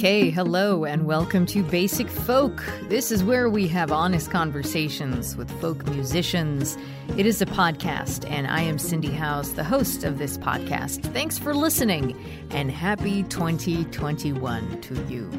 Okay, hello, and welcome to Basic Folk. This is where we have honest conversations with folk musicians. It is a podcast, and I am Cindy Howes, the host of this podcast. Thanks for listening, and happy 2021 to you.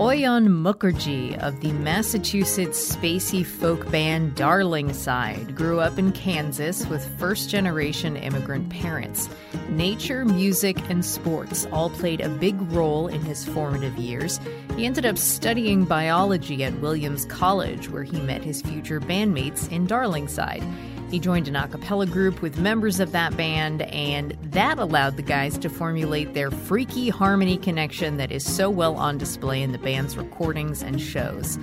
Auyon Mukharji of the Massachusetts spacey folk band Darlingside grew up in Kansas with first generation immigrant parents. Nature, music, and sports all played a big role in his formative years. He ended up studying biology at Williams College, where he met his future bandmates in Darlingside. He joined an a cappella group with members of that band, and that allowed the guys to formulate their freaky harmony connection that is so well on display in the band's recordings and shows.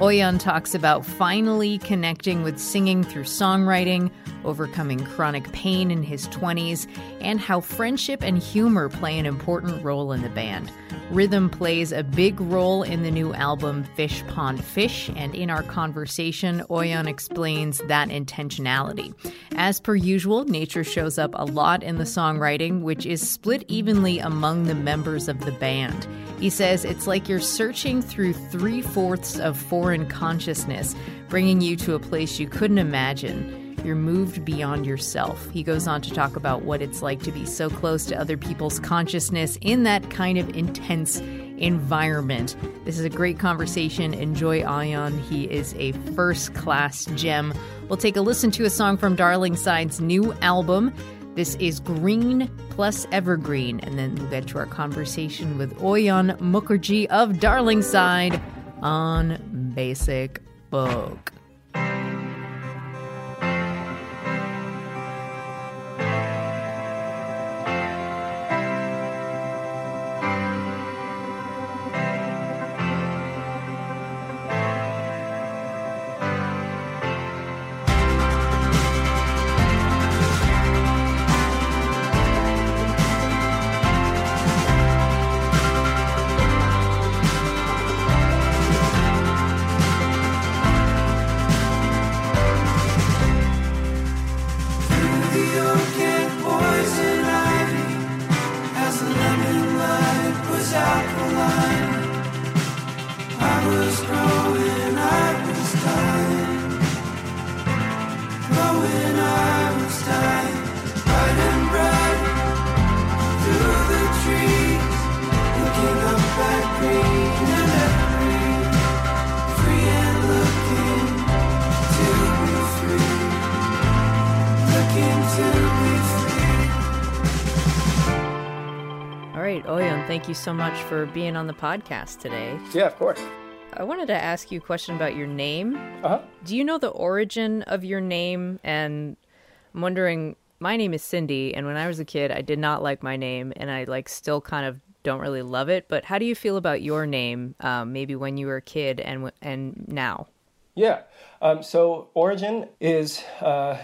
Auyon talks about finally connecting with singing through songwriting, overcoming chronic pain in his 20s, and how friendship and humor play an important role in the band. Rhythm plays a big role in the new album Fish Pond Fish, and in our conversation, Auyon explains that intentionality. As per usual, nature shows up a lot in the songwriting, which is split evenly among the members of the band. He says it's like you're searching through three fourths of foreign consciousness, bringing you to a place you couldn't imagine. You're moved beyond yourself. He goes on to talk about what it's like to be so close to other people's consciousness in that kind of intense environment. This is a great conversation. Enjoy Auyon. He is a first class gem. We'll take a listen to a song from Darlingside's new album. This is Green plus Evergreen, and then we'll get to our conversation with Auyon Mukharji of Darlingside on Basic Folk. Right, Auyon, thank you so much for being on the podcast today. Yeah, of course. I wanted to ask you a question about your name. Uh huh. Do you know the origin of your name? And I'm wondering, my name is Cindy, and when I was a kid, I did not like my name, and I like still kind of don't really love it. But how do you feel about your name? Um, maybe when you were a kid and and now. Yeah. Um, so origin is uh,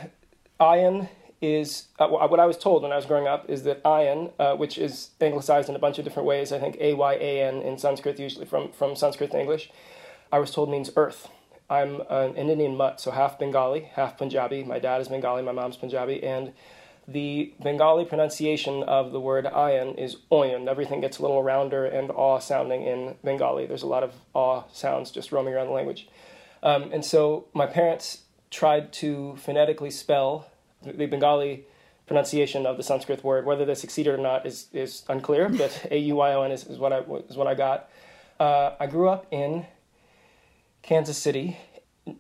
ion is uh, what I was told when I was growing up is that ayan, uh, which is anglicized in a bunch of different ways. I think a y a n in Sanskrit, usually from from Sanskrit to English. I was told means earth. I'm an Indian mutt, so half Bengali, half Punjabi. My dad is Bengali, my mom's Punjabi, and the Bengali pronunciation of the word ayan is oyan. Everything gets a little rounder and aw sounding in Bengali. There's a lot of aw sounds just roaming around the language. Um, and so my parents tried to phonetically spell the Bengali pronunciation of the Sanskrit word. Whether they succeeded or not is, is unclear, but A U Y O N is, is, what I, is what I got. Uh, I grew up in Kansas City,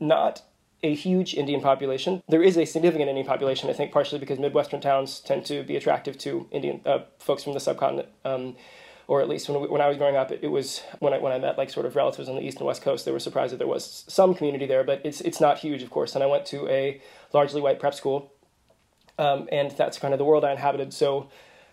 not a huge Indian population. There is a significant Indian population, I think, partially because Midwestern towns tend to be attractive to Indian uh, folks from the subcontinent. Um, or at least when, we, when I was growing up, it, it, was when I, when I met like sort of relatives on the east and west coast, they were surprised that there was some community there, but it's, it's not huge, of course. And I went to a largely white prep school, um, and that's kind of the world I inhabited. So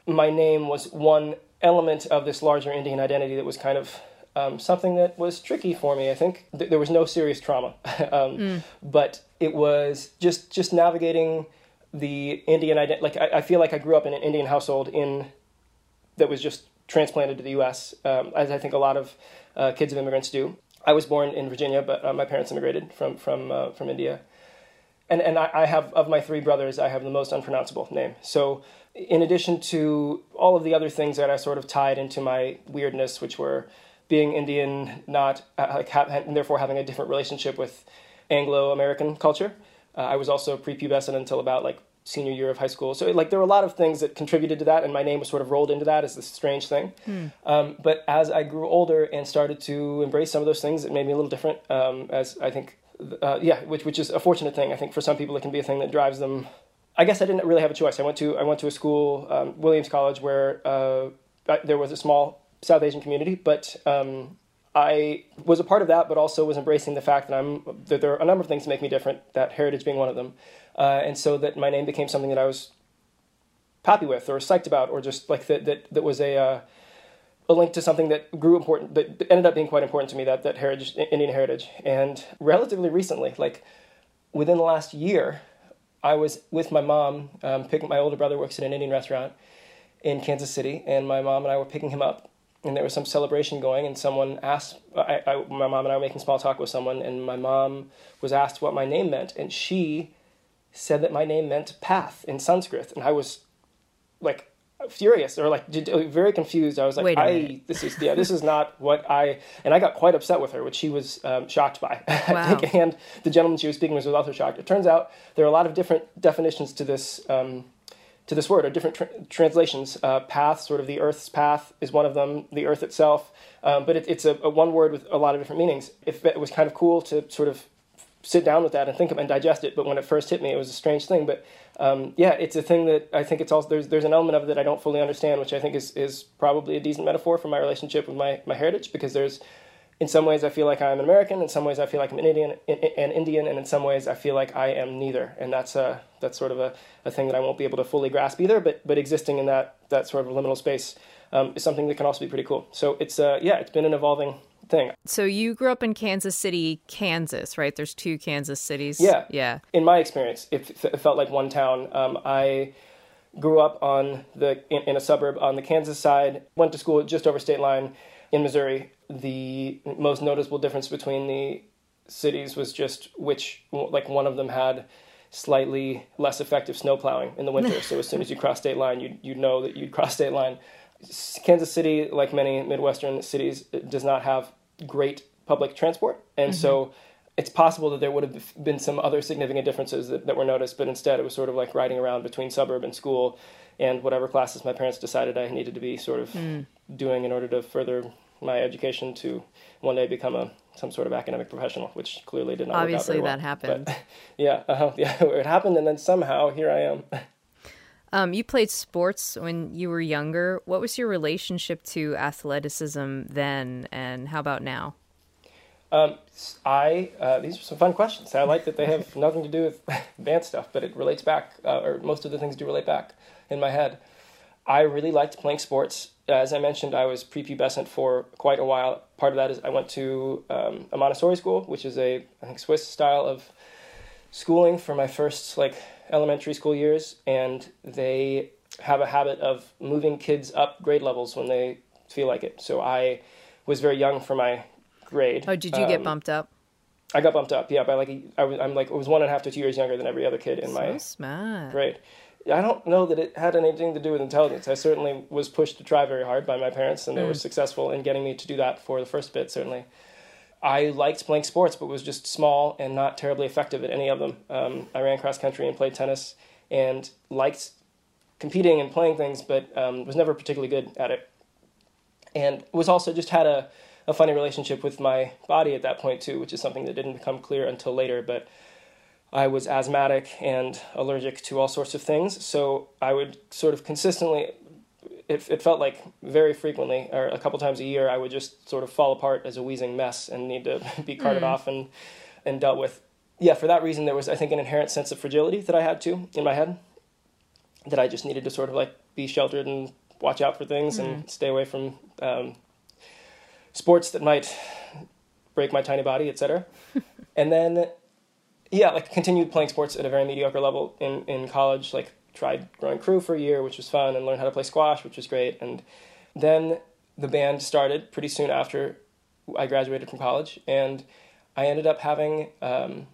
my name was one element of this larger Indian identity that was kind of um, something that was tricky for me. I think Th- there was no serious trauma, um, mm. but it was just just navigating the Indian identity. Like I, I, feel like I grew up in an Indian household in that was just transplanted to the U.S. Um, as I think a lot of uh, kids of immigrants do. I was born in Virginia, but uh, my parents immigrated from from uh, from India, and and I, I have of my three brothers, I have the most unpronounceable name. So in addition to all of the other things that I sort of tied into my weirdness, which were being Indian, not uh, like ha- and therefore having a different relationship with Anglo American culture. Uh, I was also prepubescent until about like senior year of high school. So like there were a lot of things that contributed to that, and my name was sort of rolled into that as this strange thing. Hmm. Um, but as I grew older and started to embrace some of those things, it made me a little different. Um, as I think, uh, yeah, which which is a fortunate thing. I think for some people it can be a thing that drives them. I guess I didn't really have a choice. I went to I went to a school, um, Williams College, where uh, there was a small South Asian community, but um, I was a part of that, but also was embracing the fact that I'm that there are a number of things that make me different. That heritage being one of them, uh, and so that my name became something that I was happy with, or psyched about, or just like that that that was a uh, a link to something that grew important, that ended up being quite important to me. That that heritage, Indian heritage, and relatively recently, like within the last year, I was with my mom. Um, picking my older brother works at an Indian restaurant in Kansas City, and my mom and I were picking him up and there was some celebration going, and someone asked, I, I, my mom and I were making small talk with someone, and my mom was asked what my name meant, and she said that my name meant path in Sanskrit, and I was like furious or like very confused. I was like, I this is yeah, this is not what I and I got quite upset with her, which she was um, shocked by. Wow. and the gentleman she was speaking with was also shocked. It turns out there are a lot of different definitions to this. Um, to this word or different tra- translations. Uh, path, sort of the earth's path, is one of them. The earth itself, um, but it, it's a, a, one word with a lot of different meanings. If it was kind of cool to sort of sit down with that and think of and digest it, but when it first hit me, it was a strange thing. But um, yeah, it's a thing that I think it's also there's there's an element of it that I don't fully understand, which I think is is probably a decent metaphor for my relationship with my my heritage because there's in some ways I feel like I'm an American, in some ways I feel like I'm an Indian, an Indian, and in some ways I feel like I am neither. And that's a that's sort of a, a thing that I won't be able to fully grasp either. But but existing in that that sort of liminal space um, is something that can also be pretty cool. So it's uh, yeah, it's been an evolving thing. So you grew up in Kansas City, Kansas, right? There's two Kansas cities. Yeah, yeah. In my experience, it, it felt like one town. Um, I grew up on the in, in a suburb on the Kansas side. Went to school just over state line in Missouri, the most noticeable difference between the cities was just which, like, one of them had slightly less effective snow plowing in the winter. so as soon as you cross state line, you you know that you'd cross state line. Kansas City, like many Midwestern cities, does not have great public transport, and mm-hmm. so it's possible that there would have been some other significant differences that, that were noticed, but instead it was sort of like riding around between suburb and school and whatever classes my parents decided I needed to be sort of mm. doing in order to further my education to one day become a some sort of academic professional, which clearly did not. Obviously, well. that happened. But, yeah, uh, yeah, it happened, and then somehow here I am. Um, you played sports when you were younger. What was your relationship to athleticism then, and how about now? Um, I uh, these are some fun questions. I like that they have nothing to do with advanced stuff, but it relates back, uh, or most of the things do relate back in my head. I really liked playing sports. As I mentioned, I was prepubescent for quite a while. Part of that is I went to um, a Montessori school, which is a I think Swiss style of schooling for my first like elementary school years, and they have a habit of moving kids up grade levels when they feel like it. So I was very young for my grade. Oh, did you um, get bumped up? I got bumped up, yeah, by like I was I'm like it was one and a half to two years younger than every other kid in so my smart. grade. I don't know that it had anything to do with intelligence. I certainly was pushed to try very hard by my parents, and they mm. were successful in getting me to do that for the first bit, certainly. I liked playing sports, but was just small and not terribly effective at any of them. Um, I ran cross country and played tennis, and liked competing and playing things, but um, was never particularly good at it. And was also just had a, a funny relationship with my body at that point, too, which is something that didn't become clear until later. But I was asthmatic and allergic to all sorts of things. So I would sort of consistently, it, it felt like very frequently, or a couple times a year, I would just sort of fall apart as a wheezing mess and need to be carted mm. off and, and dealt with. Yeah, for that reason, there was, I think, an inherent sense of fragility that I had too in my head that I just needed to sort of like be sheltered and watch out for things mm. and stay away from um, sports that might break my tiny body, etc. and then yeah, like continued playing sports at a very mediocre level in, in college. Like tried growing crew for a year, which was fun, and learned how to play squash, which was great. And then the band started pretty soon after I graduated from college, and I ended up having. Um,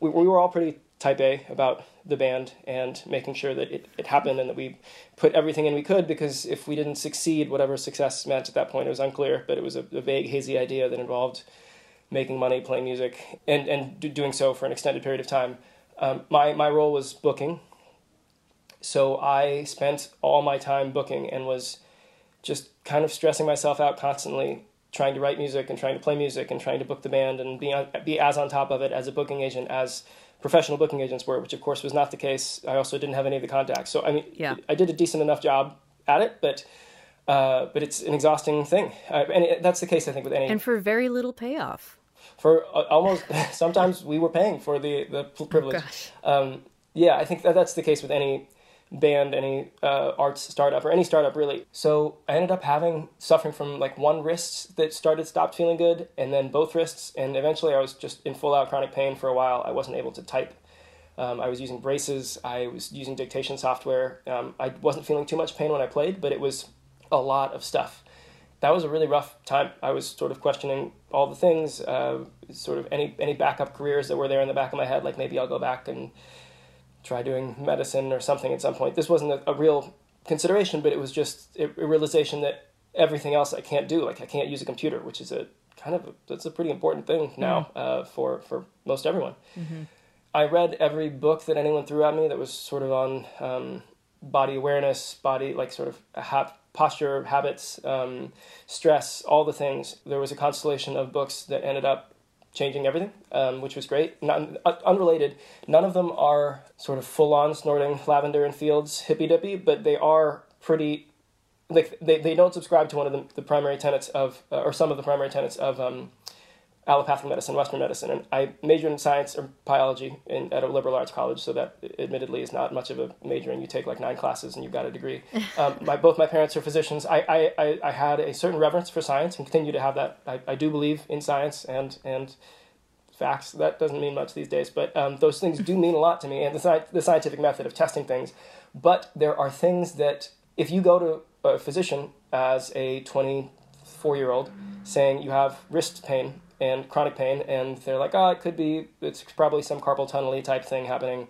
we, we were all pretty type A about the band and making sure that it, it happened and that we put everything in we could because if we didn't succeed, whatever success meant at that point, it was unclear, but it was a, a vague, hazy idea that involved making money, playing music, and and do, doing so for an extended period of time. Um, my my role was booking, so I spent all my time booking and was just kind of stressing myself out constantly, trying to write music and trying to play music and trying to book the band and be on, be as on top of it as a booking agent as professional booking agents were, which of course was not the case. I also didn't have any of the contacts, so I mean, yeah. I did a decent enough job at it, but. Uh, but it's an exhausting thing, uh, and it, that's the case I think with any. And for very little payoff for uh, almost sometimes we were paying for the the privilege. Oh, um, yeah, I think that that's the case with any band, any uh, arts startup, or any startup really. So I ended up having suffering from like one wrist that started stopped feeling good, and then both wrists, and eventually I was just in full out chronic pain for a while. I wasn't able to type. Um, I was using braces. I was using dictation software. Um, I wasn't feeling too much pain when I played, but it was a lot of stuff that was a really rough time. I was sort of questioning all the things, uh, sort of any any backup careers that were there in the back of my head. Like maybe I'll go back and try doing medicine or something at some point. This wasn't a, a real consideration, but it was just a, a, realization that everything else I can't do. Like I can't use a computer, which is a kind of a, that's a pretty important thing now mm-hmm. uh, for for most everyone. Mm-hmm. I read every book that anyone threw at me that was sort of on um, body awareness, body like sort of a hap- posture, habits, um, stress, all the things. There was a constellation of books that ended up changing everything, um, which was great. Not, uh, unrelated, none of them are sort of full on snorting lavender and fields hippy dippy, but they are pretty. Like they, they don't subscribe to one of the, the primary tenets of, uh, or some of the primary tenets of um, allopathic medicine, Western medicine, and I majored in science or biology in, at a liberal arts college, so that admittedly is not much of a major, and you take like nine classes and you've got a degree. Um, my, both my parents are physicians. I, I, I had a certain reverence for science and continue to have that. I, I do believe in science and and facts. That doesn't mean much these days, but um, those things do mean a lot to me, and the, the scientific method of testing things. But there are things that if you go to a physician as a 24 year old saying you have wrist pain and chronic pain, and they're like, oh, it could be, it's probably some carpal tunnel type thing happening.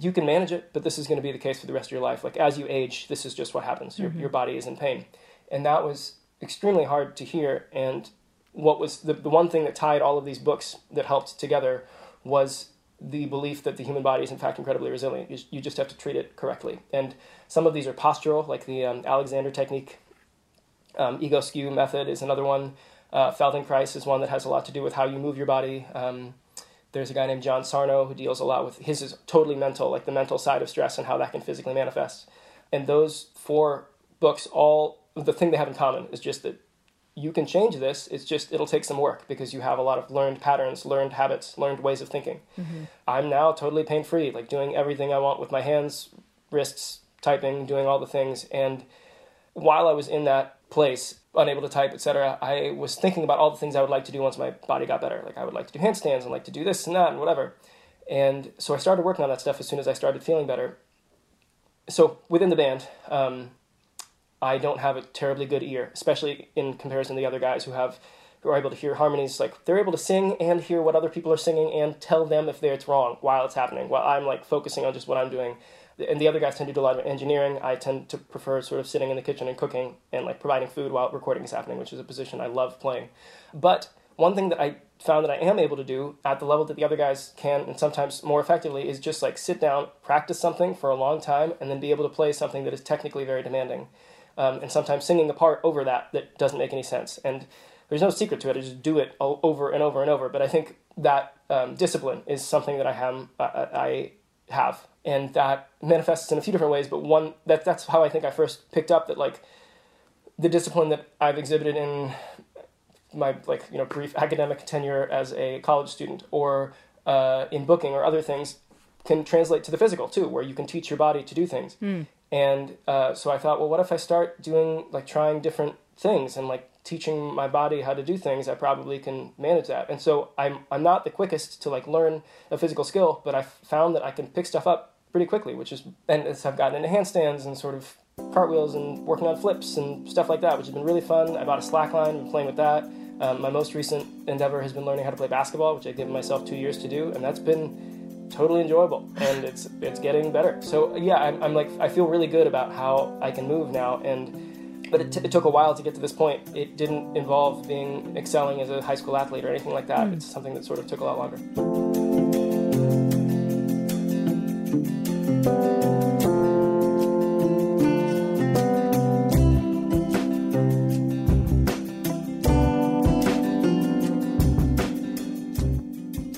You can manage it, but this is going to be the case for the rest of your life. Like as you age, this is just what happens. Your, mm-hmm. your body is in pain. And that was extremely hard to hear. And what was the, the one thing that tied all of these books that helped together was the belief that the human body is in fact incredibly resilient. You, you just have to treat it correctly. And some of these are postural, like the um, Alexander technique. Um, Egoscue method is another one. Uh, Feldenkrais is one that has a lot to do with how you move your body. Um, there's a guy named John Sarno who deals a lot with his is totally mental, like the mental side of stress and how that can physically manifest. And those four books, all the thing they have in common is just that you can change this. It's just it'll take some work because you have a lot of learned patterns, learned habits, learned ways of thinking. Mm-hmm. I'm now totally pain free, like doing everything I want with my hands, wrists, typing, doing all the things. And while I was in that place, unable to type, etc., I was thinking about all the things I would like to do once my body got better. Like I would like to do handstands and like to do this and that and whatever. And so I started working on that stuff as soon as I started feeling better. So within the band, um, I don't have a terribly good ear, especially in comparison to the other guys who have who are able to hear harmonies. Like they're able to sing and hear what other people are singing and tell them if it's wrong while it's happening. While I'm like focusing on just what I'm doing and the other guys tend to do a lot of engineering. I tend to prefer sort of sitting in the kitchen and cooking and like providing food while recording is happening, which is a position I love playing. But one thing that I found that I am able to do at the level that the other guys can, and sometimes more effectively, is just like sit down, practice something for a long time, and then be able to play something that is technically very demanding. Um, and sometimes singing a part over that that doesn't make any sense. And there's no secret to it. I just do it over and over and over. But I think that um, discipline is something that I have, I, I have, and that manifests in a few different ways. But one that that's how I think I first picked up that like the discipline that I've exhibited in my like you know brief academic tenure as a college student or uh, in booking or other things can translate to the physical too, where you can teach your body to do things. Mm. And uh, so I thought, well, what if I start doing like trying different things and like teaching my body how to do things? I probably can manage that. And so I'm I'm not the quickest to like learn a physical skill, but I've found that I can pick stuff up pretty quickly, which is and I've gotten into handstands and sort of cartwheels and working on flips and stuff like that, which has been really fun. I bought a slackline, been playing with that. Um, my most recent endeavor has been learning how to play basketball, which I've given myself two years to do, and that's been totally enjoyable, and it's it's getting better. So yeah, I'm, I'm like I feel really good about how I can move now, and but it, t- it took a while to get to this point. It didn't involve being excelling as a high school athlete or anything like that. Mm. It's something that sort of took a lot longer.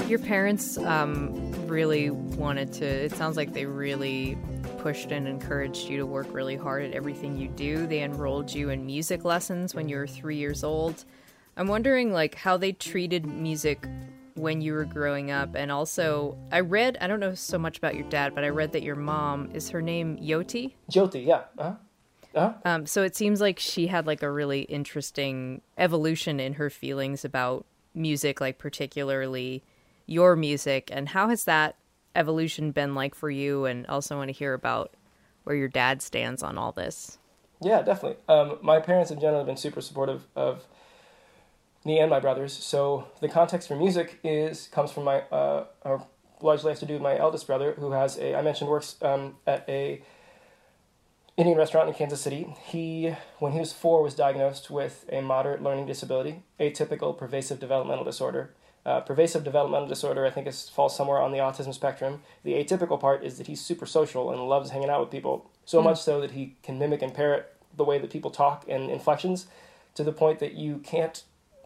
Your parents um, really wanted to, it sounds like they really pushed and encouraged you to work really hard at everything you do. They enrolled you in music lessons when you were three years old. I'm wondering, like, how they treated music when you were growing up. And also, I read, I don't know so much about your dad, but I read that your mom, is her name Yoti? Jyoti, yeah. Uh-huh. Uh-huh. Um, so it seems like she had like a really interesting evolution in her feelings about music, like particularly your music and how has that evolution been like for you? And also want to hear about where your dad stands on all this. Yeah definitely. Um, my parents in general have been super supportive of me and my brothers. So the context for music is comes from my uh, largely has to do with my eldest brother who has a i mentioned works um, at a indian restaurant in kansas city. He when he was four was diagnosed with a moderate learning disability atypical pervasive developmental disorder uh, pervasive developmental disorder, I think, is, falls somewhere on the autism spectrum. The atypical part is that he's super social and loves hanging out with people, so mm. much so that he can mimic and parrot the way that people talk and inflections to the point that you can't.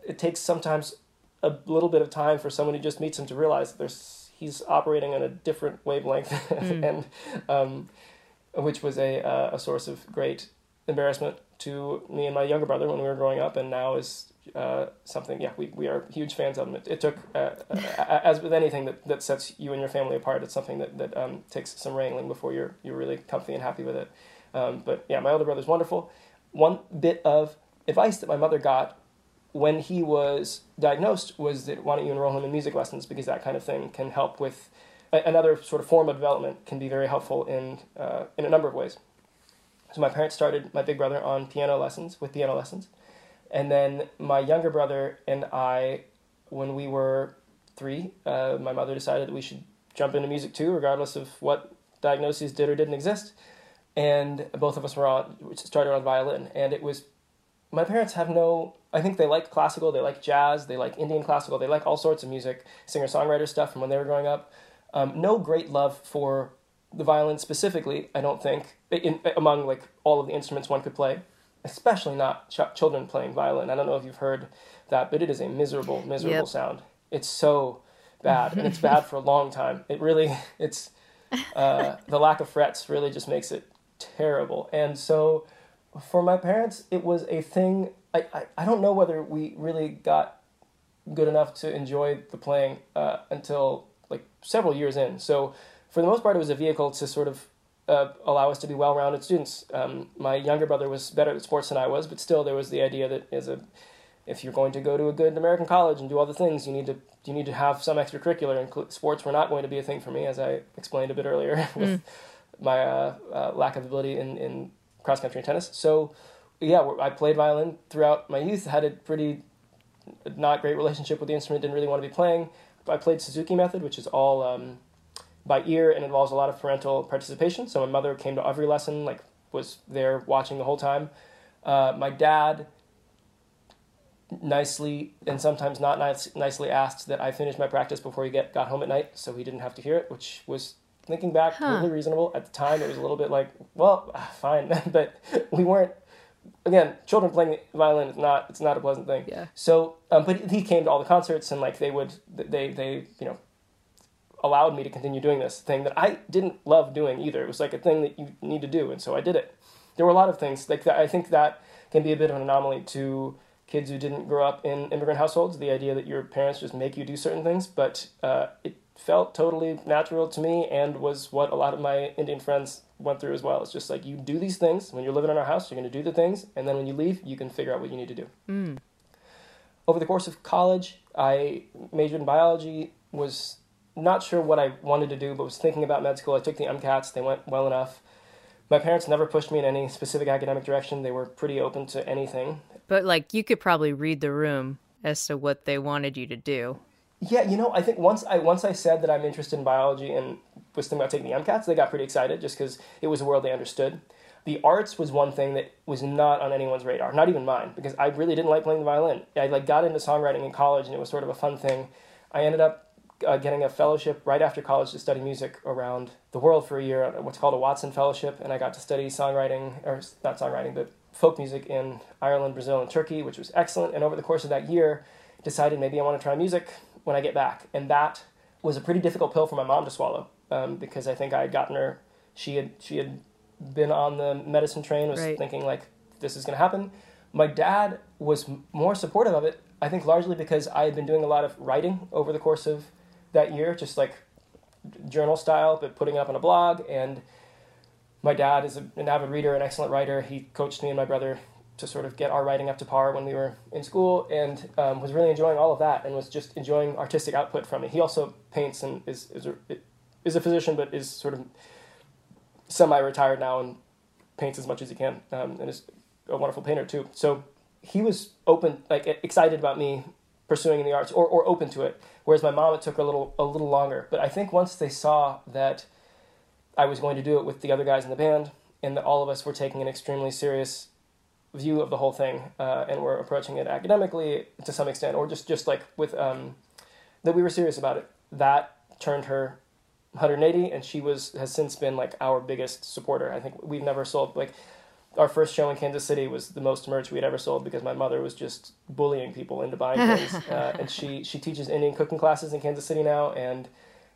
It takes sometimes a little bit of time for someone who just meets him to realize that there's he's operating on a different wavelength, mm. and um, which was a uh, a source of great embarrassment to me and my younger brother when we were growing up, and now is uh, something. Yeah, we, we are huge fans of them. It, it took, uh, as with anything that, that sets you and your family apart, it's something that, that um, takes some wrangling before you're you're really comfy and happy with it. Um, but yeah, my older brother's wonderful. One bit of advice that my mother got when he was diagnosed was that why don't you enroll him in music lessons because that kind of thing can help with another sort of form of development can be very helpful in uh, in a number of ways. So my parents started my big brother on piano lessons with piano lessons and then my younger brother and I, when we were three, uh, my mother decided that we should jump into music too, regardless of what diagnoses did or didn't exist. And both of us were on, started on violin. And it was, my parents have no, I think they like classical, they like jazz, they like Indian classical, they like all sorts of music, singer songwriter stuff from when they were growing up. Um, no great love for the violin specifically, I don't think, in, among like all of the instruments one could play especially not ch- children playing violin. I don't know if you've heard that, but it is a miserable, miserable yep. sound. It's so bad, and it's bad for a long time. It really, it's uh, the lack of frets really just makes it terrible. And so, for my parents, it was a thing. I, I, I don't know whether we really got good enough to enjoy the playing uh, until like several years in. So, for the most part, it was a vehicle to sort of uh, allow us to be well-rounded students. Um, my younger brother was better at sports than I was, but still there was the idea that as a if you're going to go to a good American college and do all the things, you need to you need to have some extracurricular. And sports were not going to be a thing for me, as I explained a bit earlier with mm. my uh, uh, lack of ability in, in cross country and tennis. So, yeah, I played violin throughout my youth. Had a pretty not great relationship with the instrument. Didn't really want to be playing. I played Suzuki method, which is all um, by ear and involves a lot of parental participation. So my mother came to every lesson, like was there watching the whole time. Uh, my dad nicely and sometimes not nice, nicely asked that I finish my practice before he get got home at night, so he didn't have to hear it, which was thinking back huh. really reasonable. At the time, it was a little bit like, well, fine, but we weren't again, children playing the violin is not it's not a pleasant thing. Yeah. So, um, but he came to all the concerts and like they would they they you know allowed me to continue doing this thing that I didn't love doing either. It was like a thing that you need to do, and so I did it. There were a lot of things like that. I think that can be a bit of an anomaly to kids who didn't grow up in immigrant households. The idea that your parents just make you do certain things, but uh, it felt totally natural to me and was what a lot of my Indian friends went through as well. It's just like you do these things when you're living in our house. You're going to do the things, and then when you leave, you can figure out what you need to do. Mm. Over the course of college, I majored in biology. Was not sure what I wanted to do, but was thinking about med school. I took the MCATs. They went well enough. My parents never pushed me in any specific academic direction. They were pretty open to anything. But like you could probably read the room as to what they wanted you to do. Yeah, you know, I think once I once I said that I'm interested in biology and was thinking about taking the MCATs, they got pretty excited just because it was a world they understood. The arts was one thing that was not on anyone's radar, not even mine, because I really didn't like playing the violin. I like got into songwriting in college, and it was sort of a fun thing. I ended up uh, getting a fellowship right after college to study music around the world for a year, what's called a Watson Fellowship, and I got to study songwriting, or not songwriting, but folk music in Ireland, Brazil, and Turkey, which was excellent. And over the course of that year, decided maybe I want to try music when I get back, and that was a pretty difficult pill for my mom to swallow um, because I think I had gotten her. She had she had been on the medicine train, was Right. thinking like this is going to happen. My dad was m- more supportive of it. I think largely because I had been doing a lot of writing over the course of that year, just like journal style, but putting up on a blog. And my dad is an avid reader, an excellent writer. He coached me and my brother to sort of get our writing up to par when we were in school, and um, was really enjoying all of that, and was just enjoying artistic output from it. He also paints and is is a, is a physician, but is sort of semi-retired now and paints as much as he can, um, and is a wonderful painter too. So he was open, like excited about me pursuing in the arts, or, or open to it. Whereas my mom, it took a little a little longer. But I think once they saw that I was going to do it with the other guys in the band, and that all of us were taking an extremely serious view of the whole thing, uh, and were approaching it academically to some extent, or just just like with um, that we were serious about it. That turned her 180, and she was has since been like our biggest supporter. I think we've never sold like our first show in Kansas City was the most merch we had ever sold because my mother was just bullying people into buying things. uh, and she she teaches Indian cooking classes in Kansas City now, and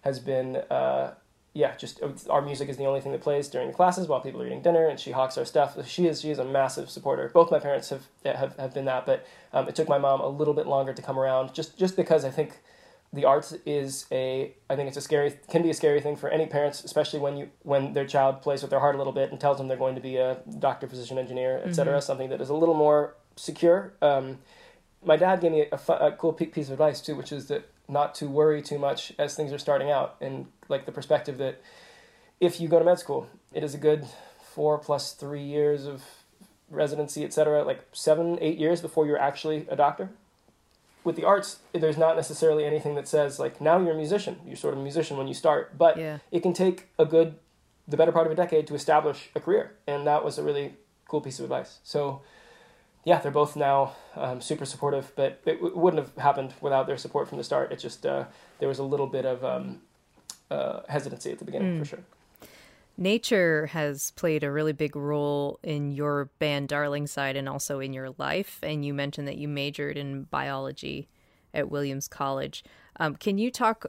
has been uh, yeah just our music is the only thing that plays during the classes while people are eating dinner, and she hawks our stuff. She is she is a massive supporter. Both my parents have have, have been that, but um, it took my mom a little bit longer to come around, just just because I think the arts is a I think it's a scary can be a scary thing for any parents, especially when you when their child plays with their heart a little bit and tells them they're going to be a doctor, physician, engineer, etc. Something that is a little more secure. Um, my dad gave me a, fu- a cool piece of advice too, which is that not to worry too much as things are starting out, and like the perspective that if you go to med school, it is a good four plus three years of residency, etc. Like seven, eight years before you're actually a doctor with the arts, there's not necessarily anything that says like now you're a musician. You're sort of a musician when you start, but Yeah. it can take a good, the better part of a decade to establish a career, and that was a really cool piece of advice. So, yeah, they're both now um, super supportive, but it w- wouldn't have happened without their support from the start. It just uh, there was a little bit of um, uh, hesitancy at the beginning for sure. Nature has played a really big role in your band Darlingside and also in your life. And you mentioned that you majored in biology at Williams College. Um, can you talk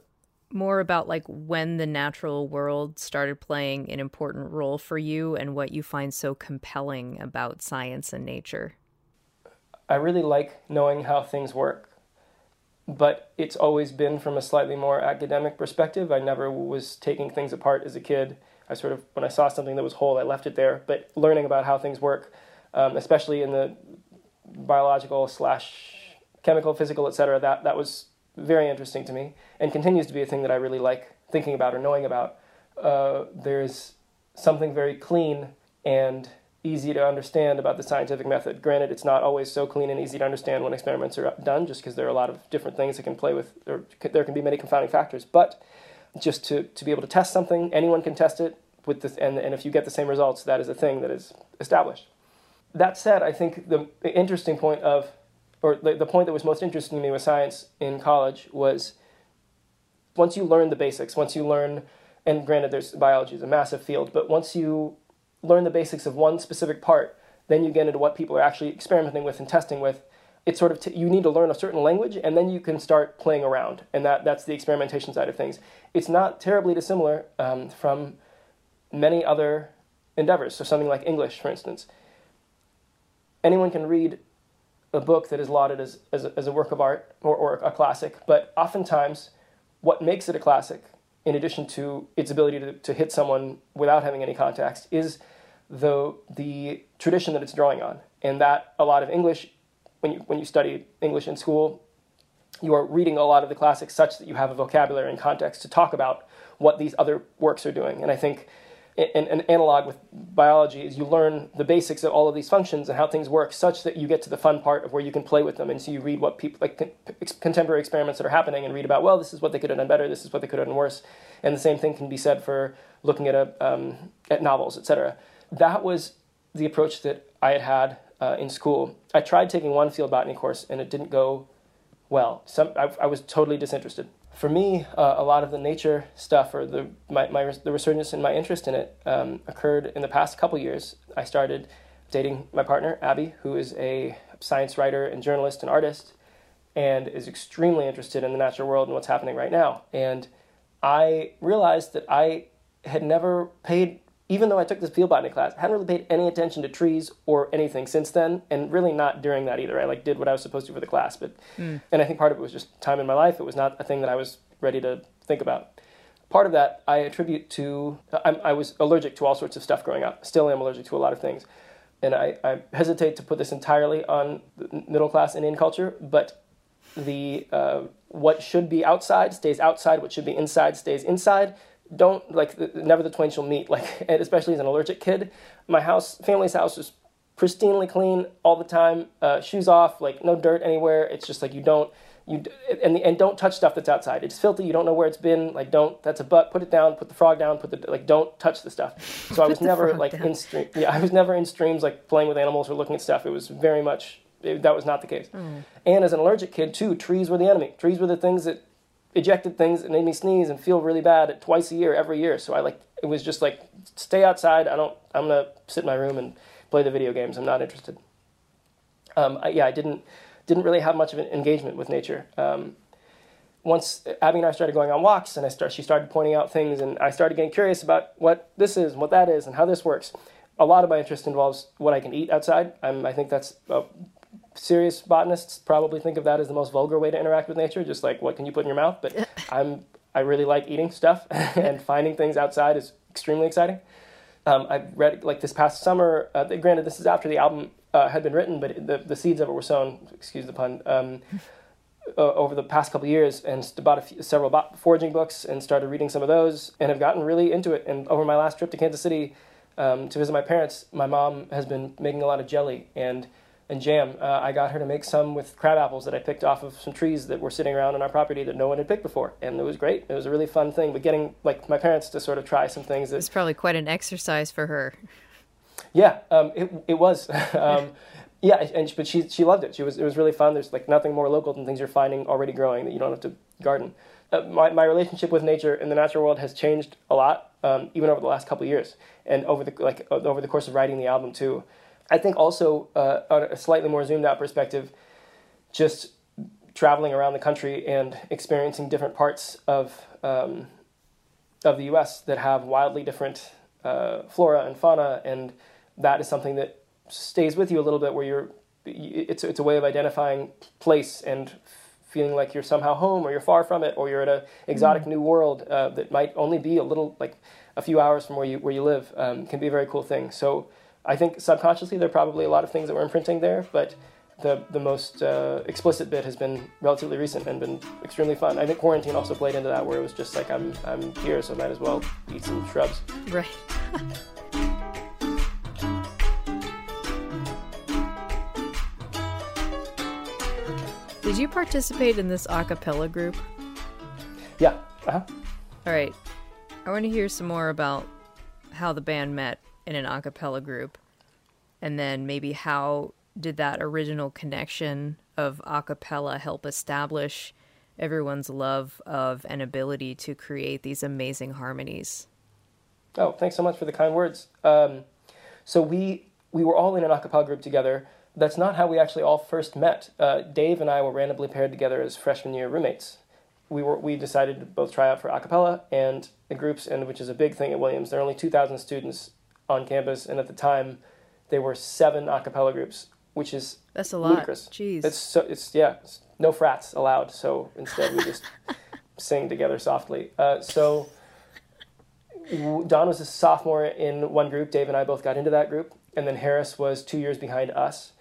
more about like when the natural world started playing an important role for you and what you find so compelling about science and nature? I really like knowing how things work, but it's always been from a slightly more academic perspective. I never was taking things apart as a kid. I sort of, when I saw something that was whole, I left it there. But learning about how things work, um, especially in the biological slash chemical, physical, etc., that that was very interesting to me, and continues to be a thing that I really like thinking about or knowing about. Uh, there's something very clean and easy to understand about the scientific method. Granted, it's not always so clean and easy to understand when experiments are done, just because there are a lot of different things that can play with, or there can be many confounding factors. But just to, to be able to test something, anyone can test it with this, and, and if you get the same results, that is a thing that is established. That said, I think the interesting point of, or the, the point that was most interesting to me with science in college was once you learn the basics, once you learn, and granted, there's biology is a massive field, but once you learn the basics of one specific part, then you get into what people are actually experimenting with and testing with. It's sort of t- you need to learn a certain language, and then you can start playing around, and that that's the experimentation side of things. It's not terribly dissimilar um, from many other endeavors. So something like English, for instance. Anyone can read a book that is lauded as, as, a, as a work of art or, or a classic, but oftentimes what makes it a classic, in addition to its ability to, to hit someone without having any context, is the, the tradition that it's drawing on. And that a lot of English, when you, when you study English in school, you are reading a lot of the classics such that you have a vocabulary and context to talk about what these other works are doing. And I think an, an, analog with biology is you learn the basics of all of these functions and how things work such that you get to the fun part of where you can play with them. And so you read what people like con- contemporary experiments that are happening and read about well this is what they could have done better this is what they could have done worse. And the same thing can be said for looking at a um, at novels etc that was the approach that i had had uh, in school i tried taking one field botany course and it didn't go well Some, I, I was totally disinterested for me, uh, a lot of the nature stuff or the my, my the resurgence in my interest in it um, occurred in the past couple years. I started dating my partner Abby, who is a science writer and journalist and artist, and is extremely interested in the natural world and what's happening right now. And I realized that I had never paid even though I took this field botany class, I hadn't really paid any attention to trees or anything since then, and really not during that either. I like did what I was supposed to for the class, but mm. and I think part of it was just time in my life. It was not a thing that I was ready to think about. Part of that I attribute to I, I was allergic to all sorts of stuff growing up. Still am allergic to a lot of things, and I, I hesitate to put this entirely on middle class Indian culture, but the uh, what should be outside stays outside. What should be inside stays inside don't like never the twain shall meet like especially as an allergic kid. My house family's house was pristinely clean all the time uh, shoes off like no dirt anywhere. It's just like you don't you and and don't touch stuff that's outside. It's filthy. You don't know where it's been. Like don't that's a butt. Put it down. Put the frog down. Put the like don't touch the stuff. So i was never like down. in stream yeah i was never in streams like playing with animals or looking at stuff. It was very much it, that was not the case. Mm. and as an allergic kid too trees were the enemy. Trees were the things that ejected things and made me sneeze and feel really bad twice a year, every year. So I like it was just like stay outside. I don't. I'm gonna sit in my room and play the video games. I'm not interested. Um, I, yeah, I didn't didn't really have much of an engagement with nature. Um, once Abby and I started going on walks, and I start, she started pointing out things, and I started getting curious about what this is, and what that is, and how this works. A lot of my interest involves what I can eat outside. I'm, I think that's serious botanists probably think of that as the most vulgar way to interact with nature, just like what can you put in your mouth. But I'm I really like eating stuff, and finding things outside is extremely exciting. Um, I read like this past summer. Uh, granted, this is after the album uh, had been written, but the the seeds of it were sown. Excuse the pun. Um, uh, over the past couple years, and bought a few, several foraging books and started reading some of those, and have gotten really into it. And over my last trip to Kansas City um, to visit my parents, my mom has been making a lot of jelly and and jam. Uh, I got her to make some with crab apples that I picked off of some trees that were sitting around on our property that no one had picked before, and it was great. It was a really fun thing. But getting like my parents to sort of try some things that it's probably quite an exercise for her. Yeah, um, it it was. um, yeah, and but she she loved it. She was it was really fun. There's like nothing more local than things you're finding already growing that you don't have to garden. Uh, my my relationship with nature in the natural world has changed a lot, um, even over the last couple of years, and over the like over the course of writing the album too. I think also uh, on a slightly more zoomed out perspective, just traveling around the country and experiencing different parts of um, of the U.S. that have wildly different uh, flora and fauna, and that is something that stays with you a little bit. Where you're, it's it's a way of identifying place and feeling like you're somehow home, or you're far from it, or you're at an exotic mm-hmm. new world uh, that might only be a little like a few hours from where you where you live. Um, can be a very cool thing. So I think subconsciously there are probably a lot of things that we're imprinting there, but the the most uh, explicit bit has been relatively recent and been extremely fun. I think quarantine also played into that, where it was just like I'm I'm here, so might as well eat some shrubs. Right. Did you participate in this a cappella group? Yeah. Uh-huh. All right. I want to hear some more about how the band met in an a cappella group? And then maybe how did that original connection of a cappella help establish everyone's love of and ability to create these amazing harmonies? Oh, thanks so much for the kind words. Um, so we we were all in an a cappella group together. That's not how we actually all first met. Uh, Dave and I were randomly paired together as freshman year roommates. We were we decided to both try out for a cappella and the groups, and which is a big thing at Williams. There are only two thousand students on campus, and at the time, there were seven a cappella groups, which is That's a lot. ludicrous. Jeez. It's so it's yeah, it's no frats allowed. So instead, we just sing together softly. Uh, so Don was a sophomore in one group. Dave and I both got into that group, and then Harris was two years behind us.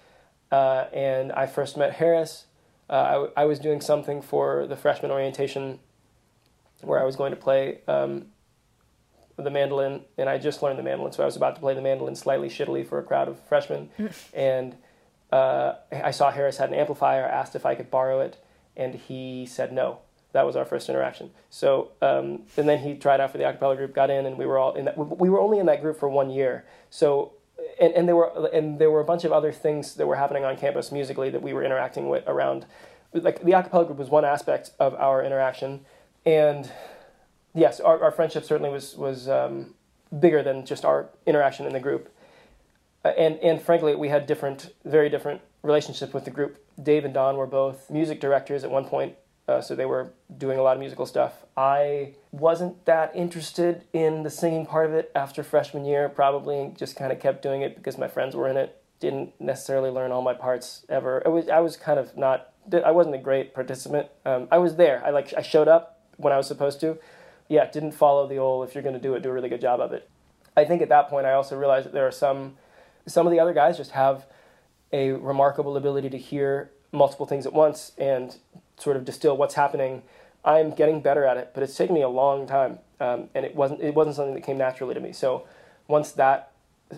Uh, and I first met Harris. Uh, I, w- I was doing something for the freshman orientation, where I was going to play um, the mandolin, and I just learned the mandolin, so I was about to play the mandolin slightly shittily for a crowd of freshmen, and uh, I saw Harris had an amplifier, asked if I could borrow it, and he said no. That was our first interaction. So, um, and then he tried out for the acapella group, got in, and we were all in that. We were only in that group for one year. So, and, and there were and there were a bunch of other things that were happening on campus musically that we were interacting with around. Like the acapella group was one aspect of our interaction, and yes, our, our friendship certainly was was um, bigger than just our interaction in the group. Uh, and and frankly, we had different, very different relationships with the group. Dave and Don were both music directors at one point, uh, so they were doing a lot of musical stuff. I wasn't that interested in the singing part of it after freshman year. Probably just kind of kept doing it because my friends were in it. Didn't necessarily learn all my parts ever. Was I was kind of not. I wasn't a great participant. Um, I was there. I like I showed up when I was supposed to. Yeah, didn't follow the old. If you're going to do it, do a really good job of it. I think at that point I also realized that there are some some of the other guys just have a remarkable ability to hear multiple things at once and sort of distill what's happening. I'm getting better at it, but it's taken me a long time, um, and it wasn't it wasn't something that came naturally to me. So once that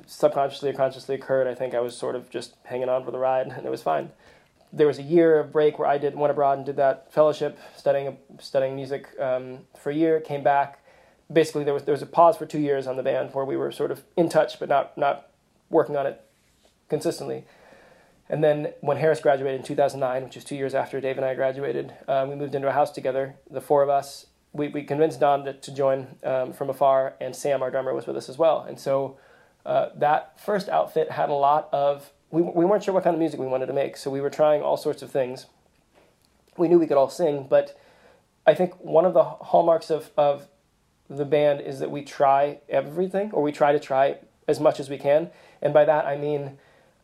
subconsciously or consciously occurred, I think I was sort of just hanging on for the ride, and it was fine. There was a year of break where I did went abroad and did that fellowship, studying studying music um, for a year. Came back. Basically, there was there was a pause for two years on the band where we were sort of in touch, but not not working on it consistently. And then when Harris graduated in 2009, which is two years after Dave and I graduated, uh, we moved into a house together, the four of us. We, we convinced Don to, to join um, from afar, and Sam, our drummer, was with us as well. And so uh, that first outfit had a lot of, we, we weren't sure what kind of music we wanted to make, so we were trying all sorts of things. We knew we could all sing, but I think one of the hallmarks of, of the band is that we try everything, or we try to try as much as we can. And by that, I mean,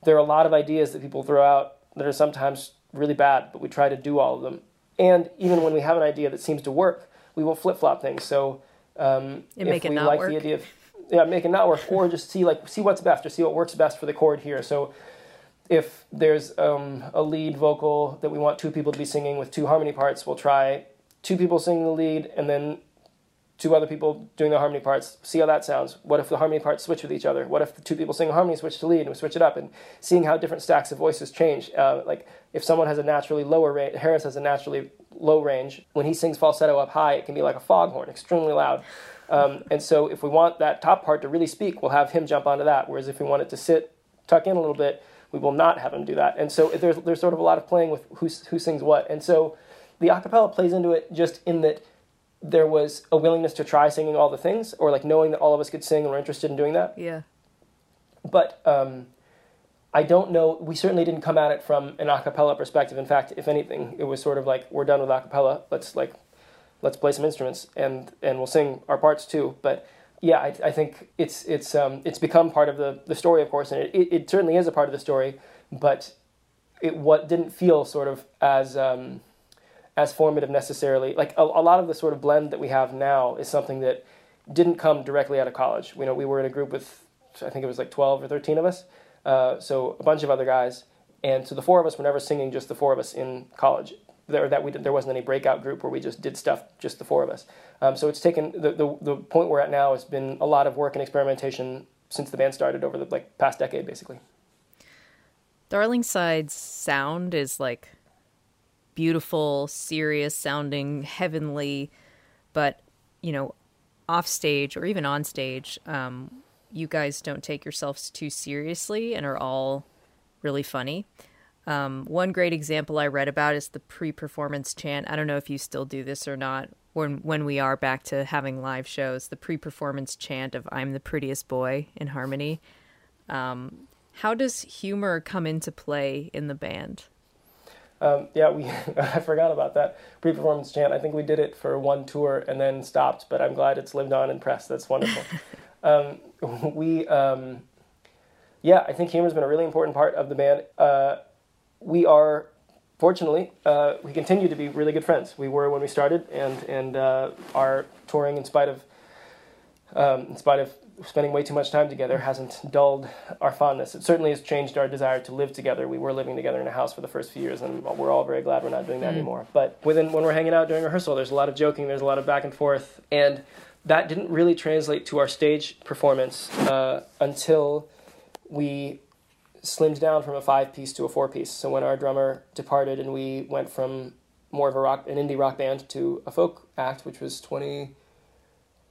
there are a lot of ideas that people throw out that are sometimes really bad, but we try to do all of them. And even when we have an idea that seems to work, we will flip flop things. So um, if make it we not like work. the idea of yeah, make it not work, or just see like see what's best, or see what works best for the chord here. So if there's um, a lead vocal that we want two people to be singing with two harmony parts, we'll try two people singing the lead and then two other people doing the harmony parts. See how that sounds. What if the harmony parts switch with each other? What if the two people sing harmony switch to lead and we switch it up? And seeing how different stacks of voices change. Uh, like if someone has a naturally lower range, Harris has a naturally low range. When he sings falsetto up high, it can be like a foghorn, extremely loud. Um, and so if we want that top part to really speak, we'll have him jump onto that. Whereas if we want it to sit, tuck in a little bit, we will not have him do that. And so there's, there's sort of a lot of playing with who, who sings what. And so the acapella plays into it just in that there was a willingness to try singing all the things, or like knowing that all of us could sing and were interested in doing that. Yeah. But um, I don't know. We certainly didn't come at it from an a cappella perspective. In fact, if anything, it was sort of like we're done with a cappella. Let's like let's play some instruments and and we'll sing our parts too. But yeah, I, I think it's it's um, it's become part of the, the story, of course, and it, it, it certainly is a part of the story. But it what didn't feel sort of as um, as formative necessarily. Like a, a lot of the sort of blend that we have now is something that didn't come directly out of college. You know, we were in a group with I think it was like twelve or thirteen of us, uh, so a bunch of other guys, and so the four of us were never singing just the four of us in college. There that we did, there wasn't any breakout group where we just did stuff just the four of us. Um, so it's taken the, the the point we're at now has been a lot of work and experimentation since the band started over the like past decade, basically. Darlingside's sound is like beautiful, serious sounding, heavenly, but you know, off stage or even on stage, um, you guys don't take yourselves too seriously and are all really funny. Um, one great example I read about is the pre-performance chant. I don't know if you still do this or not. When when we are back to having live shows, the pre-performance chant of "I'm the prettiest boy" in harmony. Um, How does humor come into play in the band? Um, yeah, we I forgot about that pre-performance chant. I think we did it for one tour and then stopped, but I'm glad it's lived on in press. That's wonderful. um, we, um, yeah, I think humor's been a really important part of the band. Uh, we are fortunately, uh, we continue to be really good friends. We were when we started, and and uh, are touring in spite of um, in spite of spending way too much time together hasn't dulled our fondness. It certainly has changed our desire to live together. We were living together in a house for the first few years, and we're all very glad we're not doing that mm. anymore. But within when we're hanging out during rehearsal, there's a lot of joking, there's a lot of back and forth, and that didn't really translate to our stage performance uh, until we slimmed down from a five piece to a four piece. So when our drummer departed and we went from more of a rock, an indie rock band to a folk act, which was 2013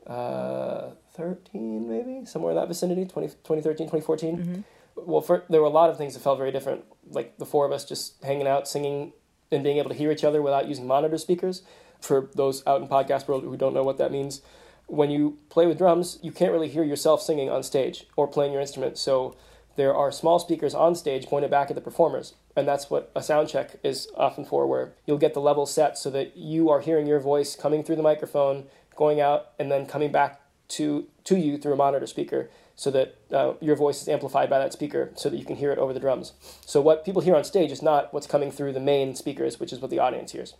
uh, maybe, somewhere in that vicinity, 20, 2013, 2014. Mm-hmm. Well, for, there were a lot of things that felt very different, like the four of us just hanging out, singing, and being able to hear each other without using monitor speakers. For those out in podcast world who don't know what that means, when you play with drums, you can't really hear yourself singing on stage or playing your instrument. So there are small speakers on stage pointed back at the performers. And that's what a sound check is often for, where you'll get the level set so that you are hearing your voice coming through the microphone, going out, and then coming back to, to you through a monitor speaker so that uh, your voice is amplified by that speaker so that you can hear it over the drums. So, what people hear on stage is not what's coming through the main speakers, which is what the audience hears.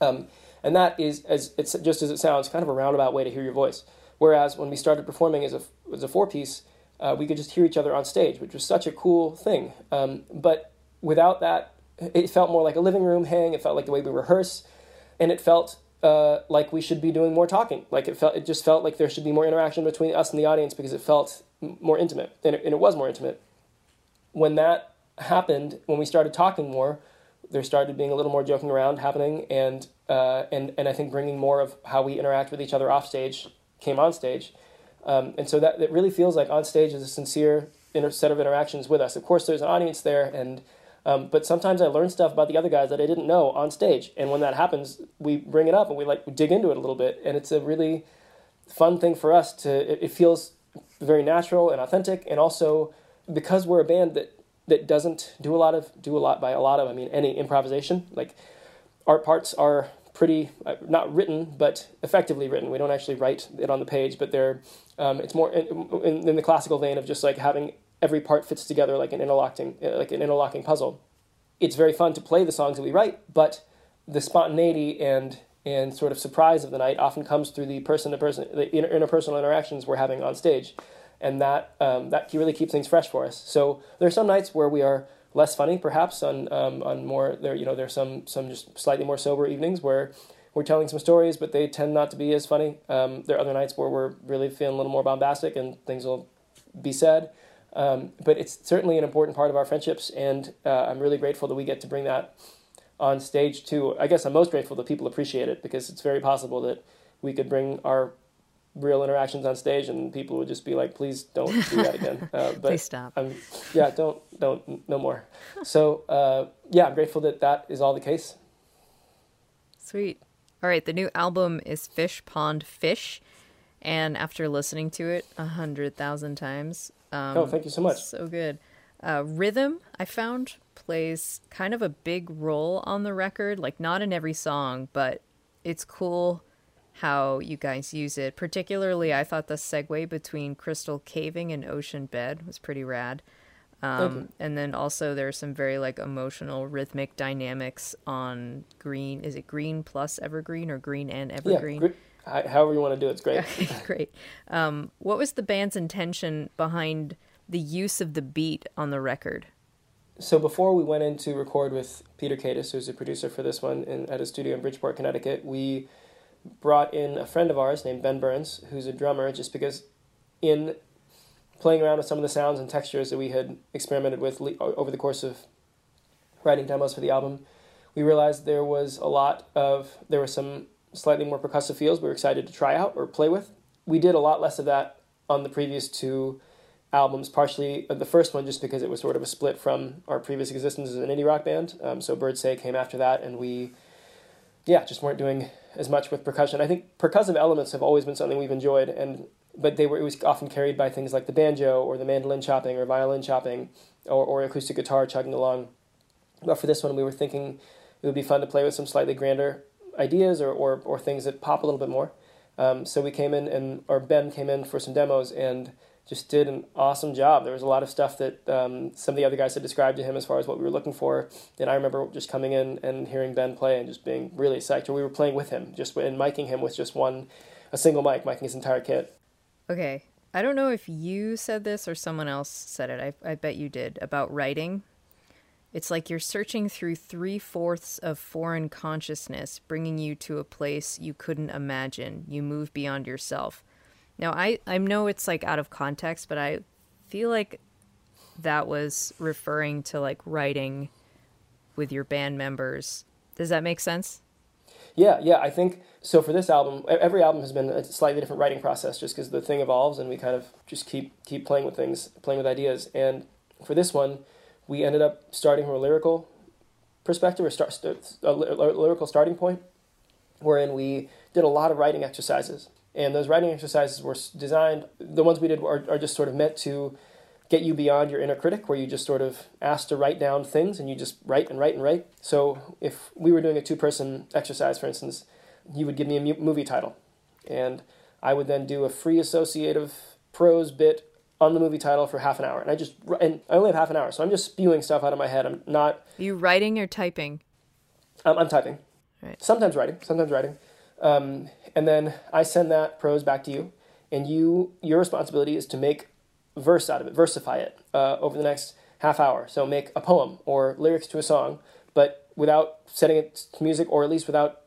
Um, and that is, as it's just as it sounds, kind of a roundabout way to hear your voice. Whereas when we started performing as a, as a four piece, uh, we could just hear each other on stage, which was such a cool thing. Um, but without that, it felt more like a living room hang. It felt like the way we rehearse, and it felt uh, like we should be doing more talking. Like it felt, it just felt like there should be more interaction between us and the audience because it felt more intimate, and it, and it was more intimate. When that happened, when we started talking more, there started being a little more joking around happening, and uh, and and I think bringing more of how we interact with each other off stage came on stage um, and so that it really feels like on stage is a sincere inter- set of interactions with us. Of course, there's an audience there, and um, but sometimes I learn stuff about the other guys that I didn't know on stage. And when that happens, we bring it up and we like dig into it a little bit, and it's a really fun thing for us to. It, it feels very natural and authentic, and also because we're a band that that doesn't do a lot of do a lot by a lot of I mean any improvisation like our parts are pretty uh, not written but effectively written. We don't actually write it on the page, but they're um, it's more in, in, in, the classical vein of just like having every part fits together like an interlocking uh, like an interlocking puzzle. It's very fun to play the songs that we write, but the spontaneity and and sort of surprise of the night often comes through the person to person the interpersonal interactions we're having on stage, and that um, that really keeps things fresh for us. So there are some nights where we are less funny, perhaps on um, on more there. You know, there's some some just slightly more sober evenings where we're telling some stories, but they tend not to be as funny. Um, there are other nights where we're really feeling a little more bombastic and things will be said. Um, but it's certainly an important part of our friendships, and uh, I'm really grateful that we get to bring that on stage too. I guess I'm most grateful that people appreciate it because it's very possible that we could bring our real interactions on stage, and people would just be like, "Please don't do that again." Uh, but Please stop. I'm, yeah, don't, don't, no more. So uh, yeah, I'm grateful that that is all the case. Sweet. All right, the new album is Fish Pond Fish, and after listening to it a hundred thousand times, um, oh, thank you so much. So good. Uh, rhythm, I found, plays kind of a big role on the record. Like not in every song, but it's cool how you guys use it. Particularly, I thought the segue between crystal caving and ocean bed was pretty rad. Um, and then also there's some very like emotional rhythmic dynamics on green. Is it green plus evergreen or green and evergreen? Yeah, gr- however you want to do it, it's great. great. Um, what was the band's intention behind the use of the beat on the record? So before we went in to record with Peter Katis, who's a producer for this one in, at a studio in Bridgeport, Connecticut, we brought in a friend of ours named Ben Burns, who's a drummer, just because in playing around with some of the sounds and textures that we had experimented with over the course of writing demos for the album, we realized there was a lot of, there were some slightly more percussive feels we were excited to try out or play with. We did a lot less of that on the previous two albums, partially uh, the first one just because it was sort of a split from our previous existence as an indie rock band. Um, so Birds Say came after that, and we, yeah, just weren't doing as much with percussion. I think percussive elements have always been something we've enjoyed, and but they were it was often carried by things like the banjo or the mandolin chopping or violin chopping or, or acoustic guitar chugging along. But for this one, we were thinking it would be fun to play with some slightly grander ideas or, or, or things that pop a little bit more. Um, so we came in and or Ben came in for some demos and just did an awesome job. There was a lot of stuff that um, some of the other guys had described to him as far as what we were looking for. And I remember just coming in and hearing Ben play and just being really psyched. Or we were playing with him, just and miking him with just one, a single mic, miking his entire kit. Okay. I don't know if you said this or someone else said it. I, I bet you did about writing. It's like you're searching through three fourths of foreign consciousness, bringing you to a place you couldn't imagine. You move beyond yourself. Now, I, I know it's like out of context, but I feel like that was referring to like writing with your band members. Does that make sense? Yeah, yeah. I think so. For this album, every album has been a slightly different writing process, just because the thing evolves, and we kind of just keep keep playing with things, playing with ideas. And for this one, we ended up starting from a lyrical perspective, or start a lyrical starting point, wherein we did a lot of writing exercises and those writing exercises were designed, the ones we did are, are just sort of meant to get you beyond your inner critic, where you just sort of asked to write down things and you just write and write and write. So if we were doing a two person exercise, for instance, you would give me a movie title. And I would then do a free associative prose bit on the movie title for half an hour. And I just, and I only have half an hour, so I'm just spewing stuff out of my head. I'm not. Are you writing or typing? I'm, I'm typing. Right. Sometimes writing, sometimes writing. Um, and then I send that prose back to you, and you your responsibility is to make verse out of it, versify it uh, over the next half hour. So make a poem or lyrics to a song, but without setting it to music, or at least without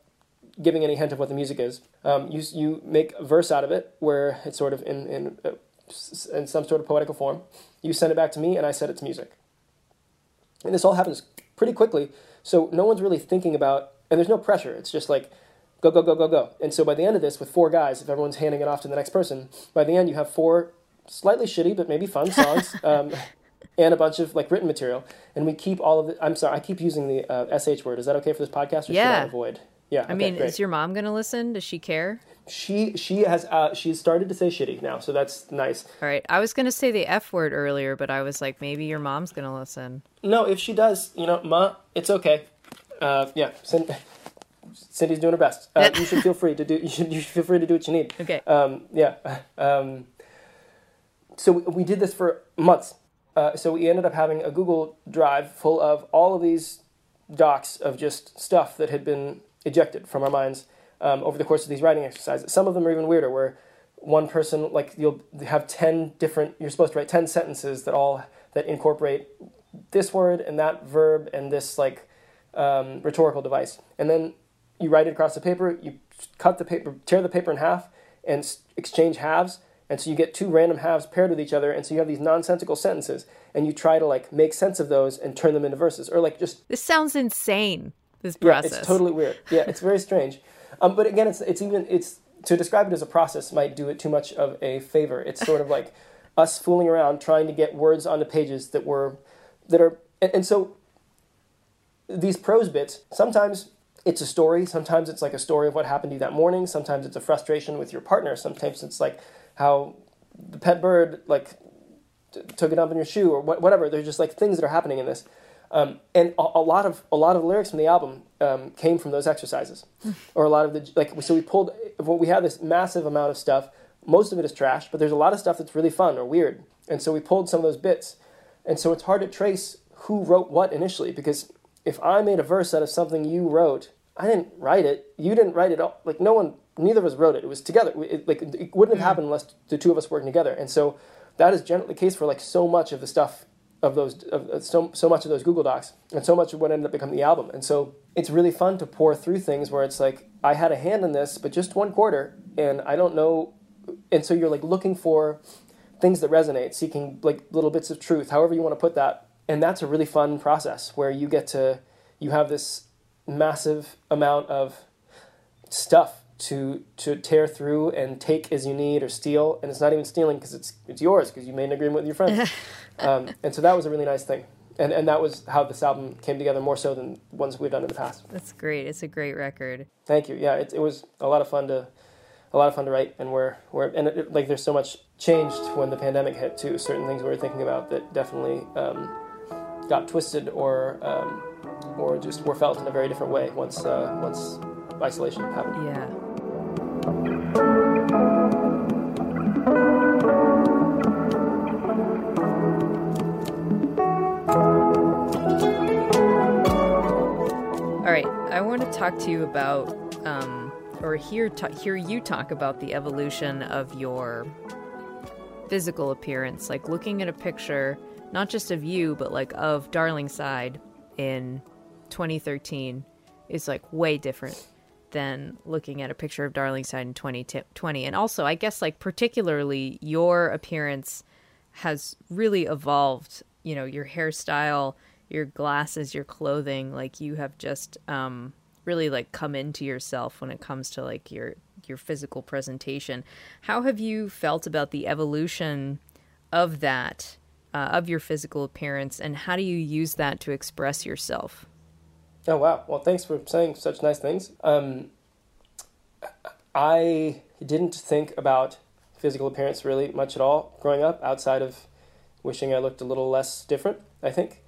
giving any hint of what the music is. Um, you you make a verse out of it where it's sort of in in uh, in some sort of poetical form. You send it back to me, and I set it to music. And this all happens pretty quickly, so no one's really thinking about, and there's no pressure. It's just like go, go, go, go, go. And so by the end of this, with four guys, if everyone's handing it off to the next person, by the end you have four slightly shitty but maybe fun songs um, and a bunch of like written material. And we keep all of it. I'm sorry, I keep using the uh, sh word. Is that okay for this podcast? Or yeah. Should I avoid? Yeah. I okay, mean, great. is your mom gonna listen? Does she care? She she has uh, she's started to say shitty now, so that's nice. All right, I was gonna say the f word earlier, but I was like, maybe your mom's gonna listen. No, if she does, you know, ma, it's okay. Uh, yeah, send, Cindy's doing her best. Uh, you should feel free to do. You should, you should feel free to do what you need. Okay. Um, yeah. Um, so we did this for months. Uh, so we ended up having a Google Drive full of all of these docs of just stuff that had been ejected from our minds um, over the course of these writing exercises. Some of them are even weirder, where one person like you'll have ten different. You're supposed to write ten sentences that all that incorporate this word and that verb and this like um, rhetorical device, and then you write it across the paper, you cut the paper, tear the paper in half, and exchange halves. And so you get two random halves paired with each other, and so you have these nonsensical sentences, and you try to like make sense of those and turn them into verses, or like just. This sounds insane. This process. Yeah, it's totally weird. Yeah, it's very strange. Um, but again, it's it's even it's to describe it as a process might do it too much of a favor. It's sort of like us fooling around trying to get words onto pages that were that are and, and so these prose bits sometimes it's a story. Sometimes it's like a story of what happened to you that morning. Sometimes it's a frustration with your partner. Sometimes it's like how the pet bird like t- took a dump in your shoe or wh- whatever. There's just like things that are happening in this. Um, and a, a, lot of a lot of lyrics from the album um, came from those exercises, or a lot of the like. So we pulled. Well, we have this massive amount of stuff. Most of it is trash, but there's a lot of stuff that's really fun or weird. And so we pulled some of those bits, and so it's hard to trace who wrote what initially because if I made a verse out of something you wrote, I didn't write it. You didn't write it. All. Like no one, neither of us wrote it. It was together. It, like it wouldn't have mm. happened unless the two of us working together. And so that is generally the case for like so much of the stuff of those of so so much of those Google Docs and so much of what ended up becoming the album. And so it's really fun to pour through things where it's like I had a hand in this, but just one quarter, and I don't know. And so you're like looking for things that resonate, seeking like little bits of truth, however you want to put that and that's a really fun process where you get to you have this massive amount of stuff to to tear through and take as you need or steal. And it's not even stealing because it's it's yours because you made an agreement with your friends. Um, and so that was a really nice thing. And and that was how this album came together more so than ones we've done in the past. That's great. It's a great record. Thank you. Yeah it, it was a lot of fun to a lot of fun to write, and we're we're and it, like there's so much changed when the pandemic hit too. Certain things we were thinking about that definitely um, got twisted or um, or just were felt in a very different way once uh, once isolation happened. Yeah. All right, I want to talk to you about, um, or hear ta- hear you talk about the evolution of your physical appearance. Like looking at a picture, not just of you, but like of Darlingside in 2013 is like way different than looking at a picture of Darlingside in 2020. And also, I guess like particularly your appearance has really evolved. You know, your hairstyle, your glasses, your clothing, like you have just um really like come into yourself when it comes to like your your physical presentation. How have you felt about the evolution of that, uh, of your physical appearance, and how do you use that to express yourself? Oh wow! Well, thanks for saying such nice things. Um, I didn't think about physical appearance really much at all growing up, outside of wishing I looked a little less different. I think,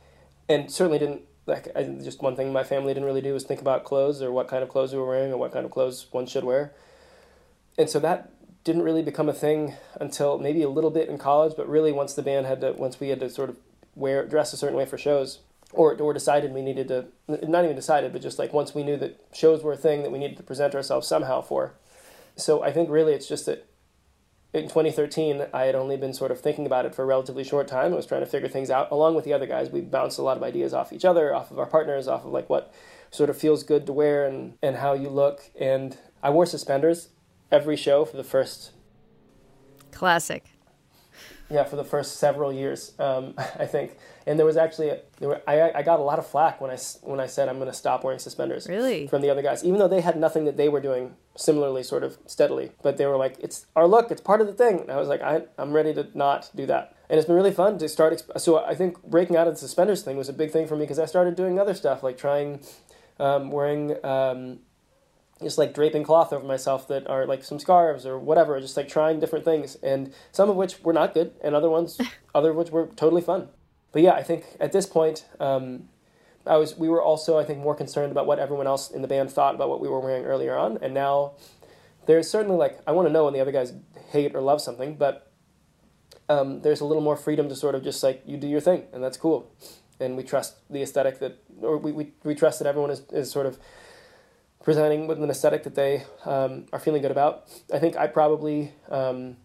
and certainly didn't like. I, just one thing my family didn't really do was think about clothes or what kind of clothes we were wearing or what kind of clothes one should wear, and so that didn't really become a thing until maybe a little bit in college. But really, once the band had to, once we had to sort of wear dress a certain way for shows or or decided we needed to not even decided but just like once we knew that shows were a thing that we needed to present ourselves somehow for so i think really it's just that in 2013 i had only been sort of thinking about it for a relatively short time i was trying to figure things out along with the other guys we bounced a lot of ideas off each other off of our partners off of like what sort of feels good to wear and and how you look and i wore suspenders every show for the first Classic. yeah for the first several years um, i think and there was actually a, there were, I, I got a lot of flack when i when i said i'm going to stop wearing suspenders Really? from the other guys even though they had nothing that they were doing similarly sort of steadily but they were like it's our look it's part of the thing and i was like I, i'm ready to not do that and it's been really fun to start exp- so i think breaking out of the suspenders thing was a big thing for me because i started doing other stuff like trying um, wearing um, just like draping cloth over myself that are like some scarves or whatever, just like trying different things, and some of which were not good, and other ones, other of which were totally fun. But yeah, I think at this point, um, I was we were also I think more concerned about what everyone else in the band thought about what we were wearing earlier on, and now there's certainly like I want to know when the other guys hate or love something, but um, there's a little more freedom to sort of just like you do your thing, and that's cool, and we trust the aesthetic that, or we we, we trust that everyone is, is sort of presenting with an aesthetic that they um, are feeling good about. I think I probably um,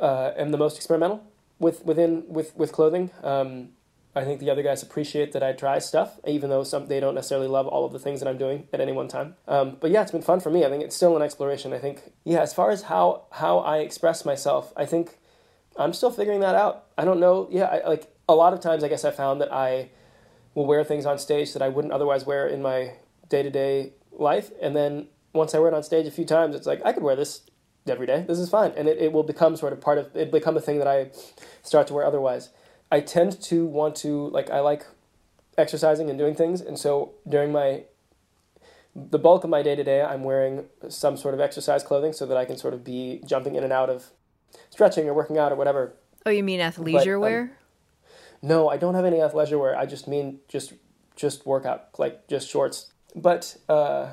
uh, am the most experimental with within with with clothing. Um, I think the other guys appreciate that I try stuff, even though some they don't necessarily love all of the things that I'm doing at any one time. Um, but yeah, it's been fun for me. I think it's still an exploration. I think yeah, as far as how how I express myself, I think I'm still figuring that out. I don't know. Yeah, I, like a lot of times, I guess I found that I will wear things on stage that I wouldn't otherwise wear in my day to day life, and then once I wear it on stage a few times, it's like I could wear this every day. This is fine, and it, it will become sort of part of it. Become a thing that I start to wear otherwise. I tend to want to like I like exercising and doing things, and so during my the bulk of my day to day, I'm wearing some sort of exercise clothing so that I can sort of be jumping in and out of stretching or working out or whatever. Oh, you mean athleisure um, wear? No, I don't have any athleisure wear. I just mean just just workout, like just shorts. But uh,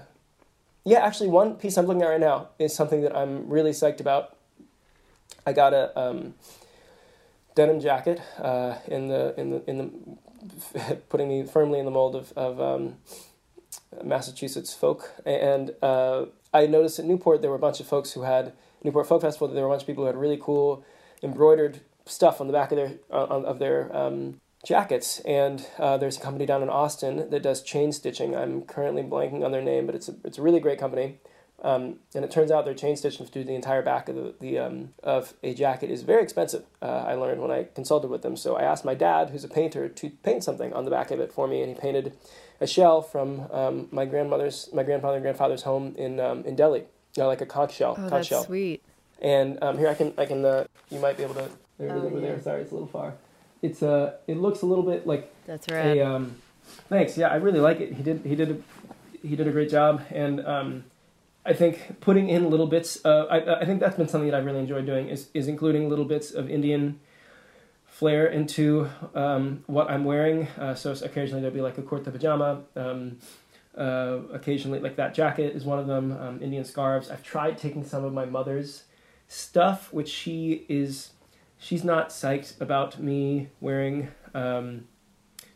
yeah, actually, one piece I'm looking at right now is something that I'm really psyched about. I got a um, denim jacket uh, in the in the in the putting me firmly in the mold of of um, Massachusetts folk, and uh, I noticed at Newport there were a bunch of folks who had Newport Folk Festival. There were a bunch of people who had really cool embroidered stuff on the back of their uh, of their um, jackets. And uh, there's a company down in Austin that does chain stitching. I'm currently blanking on their name, but it's a, it's a really great company. Um, and it turns out their chain stitching through the entire back of the, the um, of a jacket is very expensive. Uh, I learned when I consulted with them. So I asked my dad, who's a painter, to paint something on the back of it for me, and he painted a shell from um, my grandmother's, my grandfather and grandfather's home in um, in Delhi, you know, like a conch shell. Oh, conch that's shell. sweet. And um, here I can I can uh, you might be able to. There it is Oh, over yeah. there. Sorry, it's a little far. It's uh it looks a little bit like That's right. a um. Thanks. Yeah, I really like it. He did he did a, he did a great job, and um, I think putting in little bits. Uh, I, I think that's been something that I've really enjoyed doing is is including little bits of Indian flair into um, what I'm wearing. Uh, so occasionally there'll be like a kurta pajama. Um, uh, occasionally, like that jacket is one of them. Um, Indian scarves. I've tried taking some of my mother's stuff, which she is. She's not psyched about me wearing um,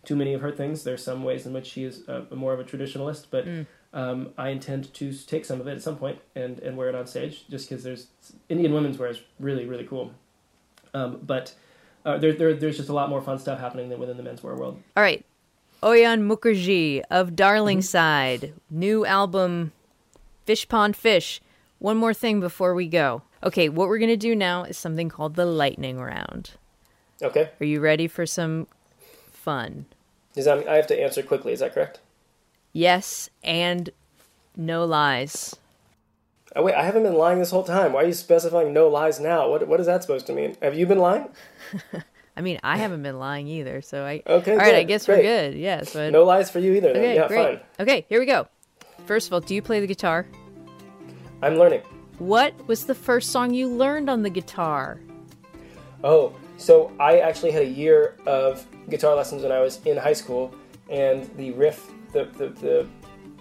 too many of her things. There's some ways in which she is a, a more of a traditionalist, but Mm. um, I intend to take some of it at some point and, and wear it on stage, just because there's Indian women's wear is really really cool. Um, but uh, there, there there's just a lot more fun stuff happening than within the menswear world. All right. Auyon Mukharji of Darling Mm-hmm. Side, new album Fish Pond Fish. One more thing before we go. Okay, what we're going to do now is something called the lightning round. Okay, Are you ready for some fun? Does that I have to answer quickly? Is that correct? Yes, and no lies. Oh wait, I haven't been lying this whole time. Why are you specifying no lies now? What what is that supposed to mean? Have you been lying? I mean, I haven't been lying either, so I. Okay, All right, I guess great. we're good. Yeah, so No lies for you either. Then. Okay, yeah, great. fine. Okay, here we go. First of all, do you play the guitar? I'm learning. What was the first song you learned on the guitar? Oh, so I actually had a year of guitar lessons when I was in high school, and the riff, the the, the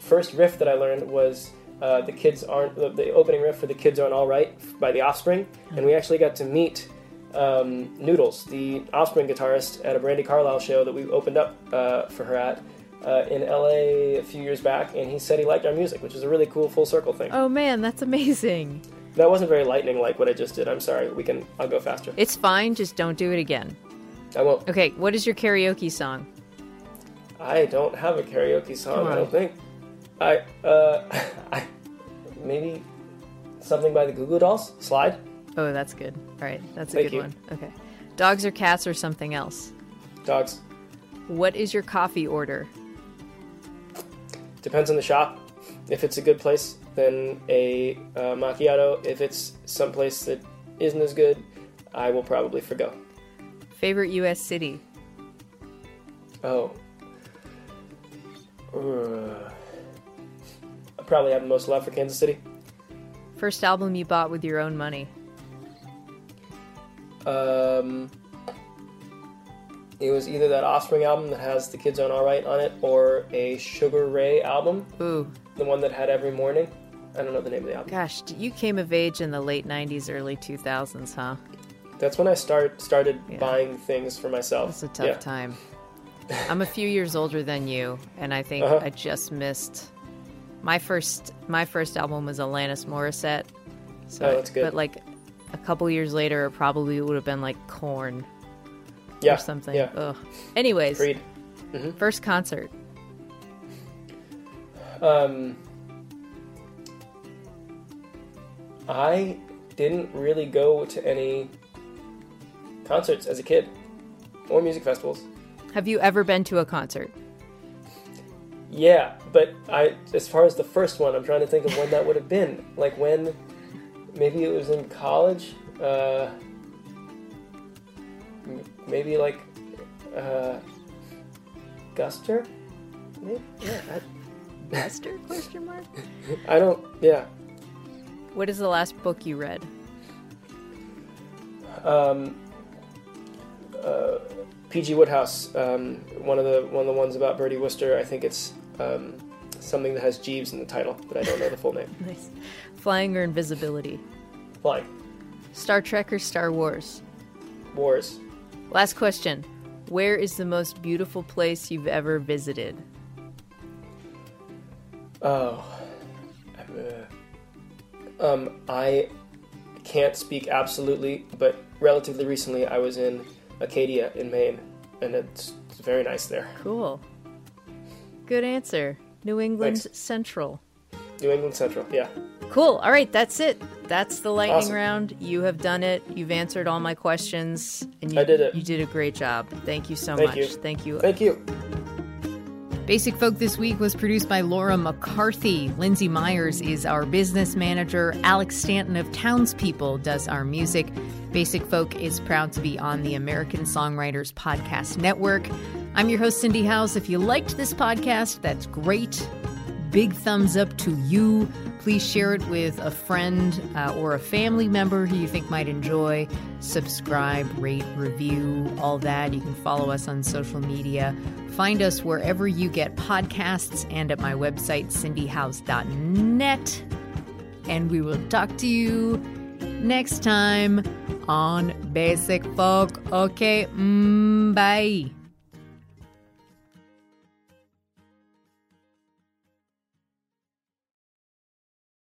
first riff that I learned was uh, the kids aren't the, the opening riff for the kids aren't all right by the Offspring, and we actually got to meet um, Noodles, the Offspring guitarist, at a Brandi Carlile show that we opened up uh, for her at. Uh, in LA a few years back, and he said he liked our music, which is a really cool full circle thing. Oh man, that's amazing. That wasn't very lightning like what I just did. I'm sorry. We can. I'll go faster. It's fine, just don't do it again. I won't. Okay, what is your karaoke song? I don't have a karaoke song. I don't think. I uh, I, maybe something by the Goo Goo Dolls. Slide. Oh, that's good. All right, that's a Thank good you. one. Okay. Dogs or cats or something else? Dogs. What is your coffee order? Depends on the shop. If it's a good place, then a uh, macchiato. If it's someplace that isn't as good, I will probably forgo. Favorite US city? Oh. Uh, I probably have the most love for Kansas City. First album you bought with your own money? Um, it was either that Offspring album that has The Kids Aren't Alright on it, or a Sugar Ray album, Ooh, the one that had Every Morning. I don't know the name of the album. gosh, you came of age in the late 90s, early 2000s, huh? That's when I start started Yeah. buying things for myself. It's a tough yeah. time. I'm a few years older than you, and I think Uh-huh. I just missed my first. My first album was Alanis Morissette. So, Oh, that's good. But like a couple years later, it probably would have been like Korn Yeah, or something. Yeah, Ugh. Anyways, Creed. first concert. Um, I didn't really go to any concerts as a kid or music festivals. Have you ever been to a concert? Yeah, but I, as far as the first one, I'm trying to think of when that would have been. Like when, maybe it was in college. Uh, maybe like, uh, Guster. Maybe? Yeah, Esther? Question mark. I, I don't. Yeah. What is the last book you read? Um, uh, P.G. Wodehouse, um, one of the one of the ones about Bertie Wooster. I think it's um, something that has Jeeves in the title, but I don't know the full name. Nice. Flying or invisibility? Flying Star Trek or Star Wars? Wars. Last question. Where is the most beautiful place you've ever visited? Oh. Uh, um, I can't speak absolutely, but relatively recently I was in Acadia in Maine, and it's, it's very nice there. Cool. Good answer. New England Thanks. Central. New England Central, yeah. Cool. All right, that's it. That's the lightning Awesome. round. You have done it. You've answered all my questions, and you, I did it. You did a great job. Thank you so Thank much. you. Thank you. Thank you. Basic Folk this week was produced by Laura McCarthy. Lindsay Myers is our business manager. Alex Stanton of Townspeople does our music. Basic Folk is proud to be on the American Songwriters Podcast Network. I'm your host, Cindy Howes. If you liked this podcast, that's great. Big thumbs up to you. Please share it with a friend uh, or a family member who you think might enjoy. Subscribe, rate, review, all that. You can follow us on social media. Find us wherever you get podcasts and at my website, cindyhowes.net. And we will talk to you next time on Basic Folk. Okay, mm, bye.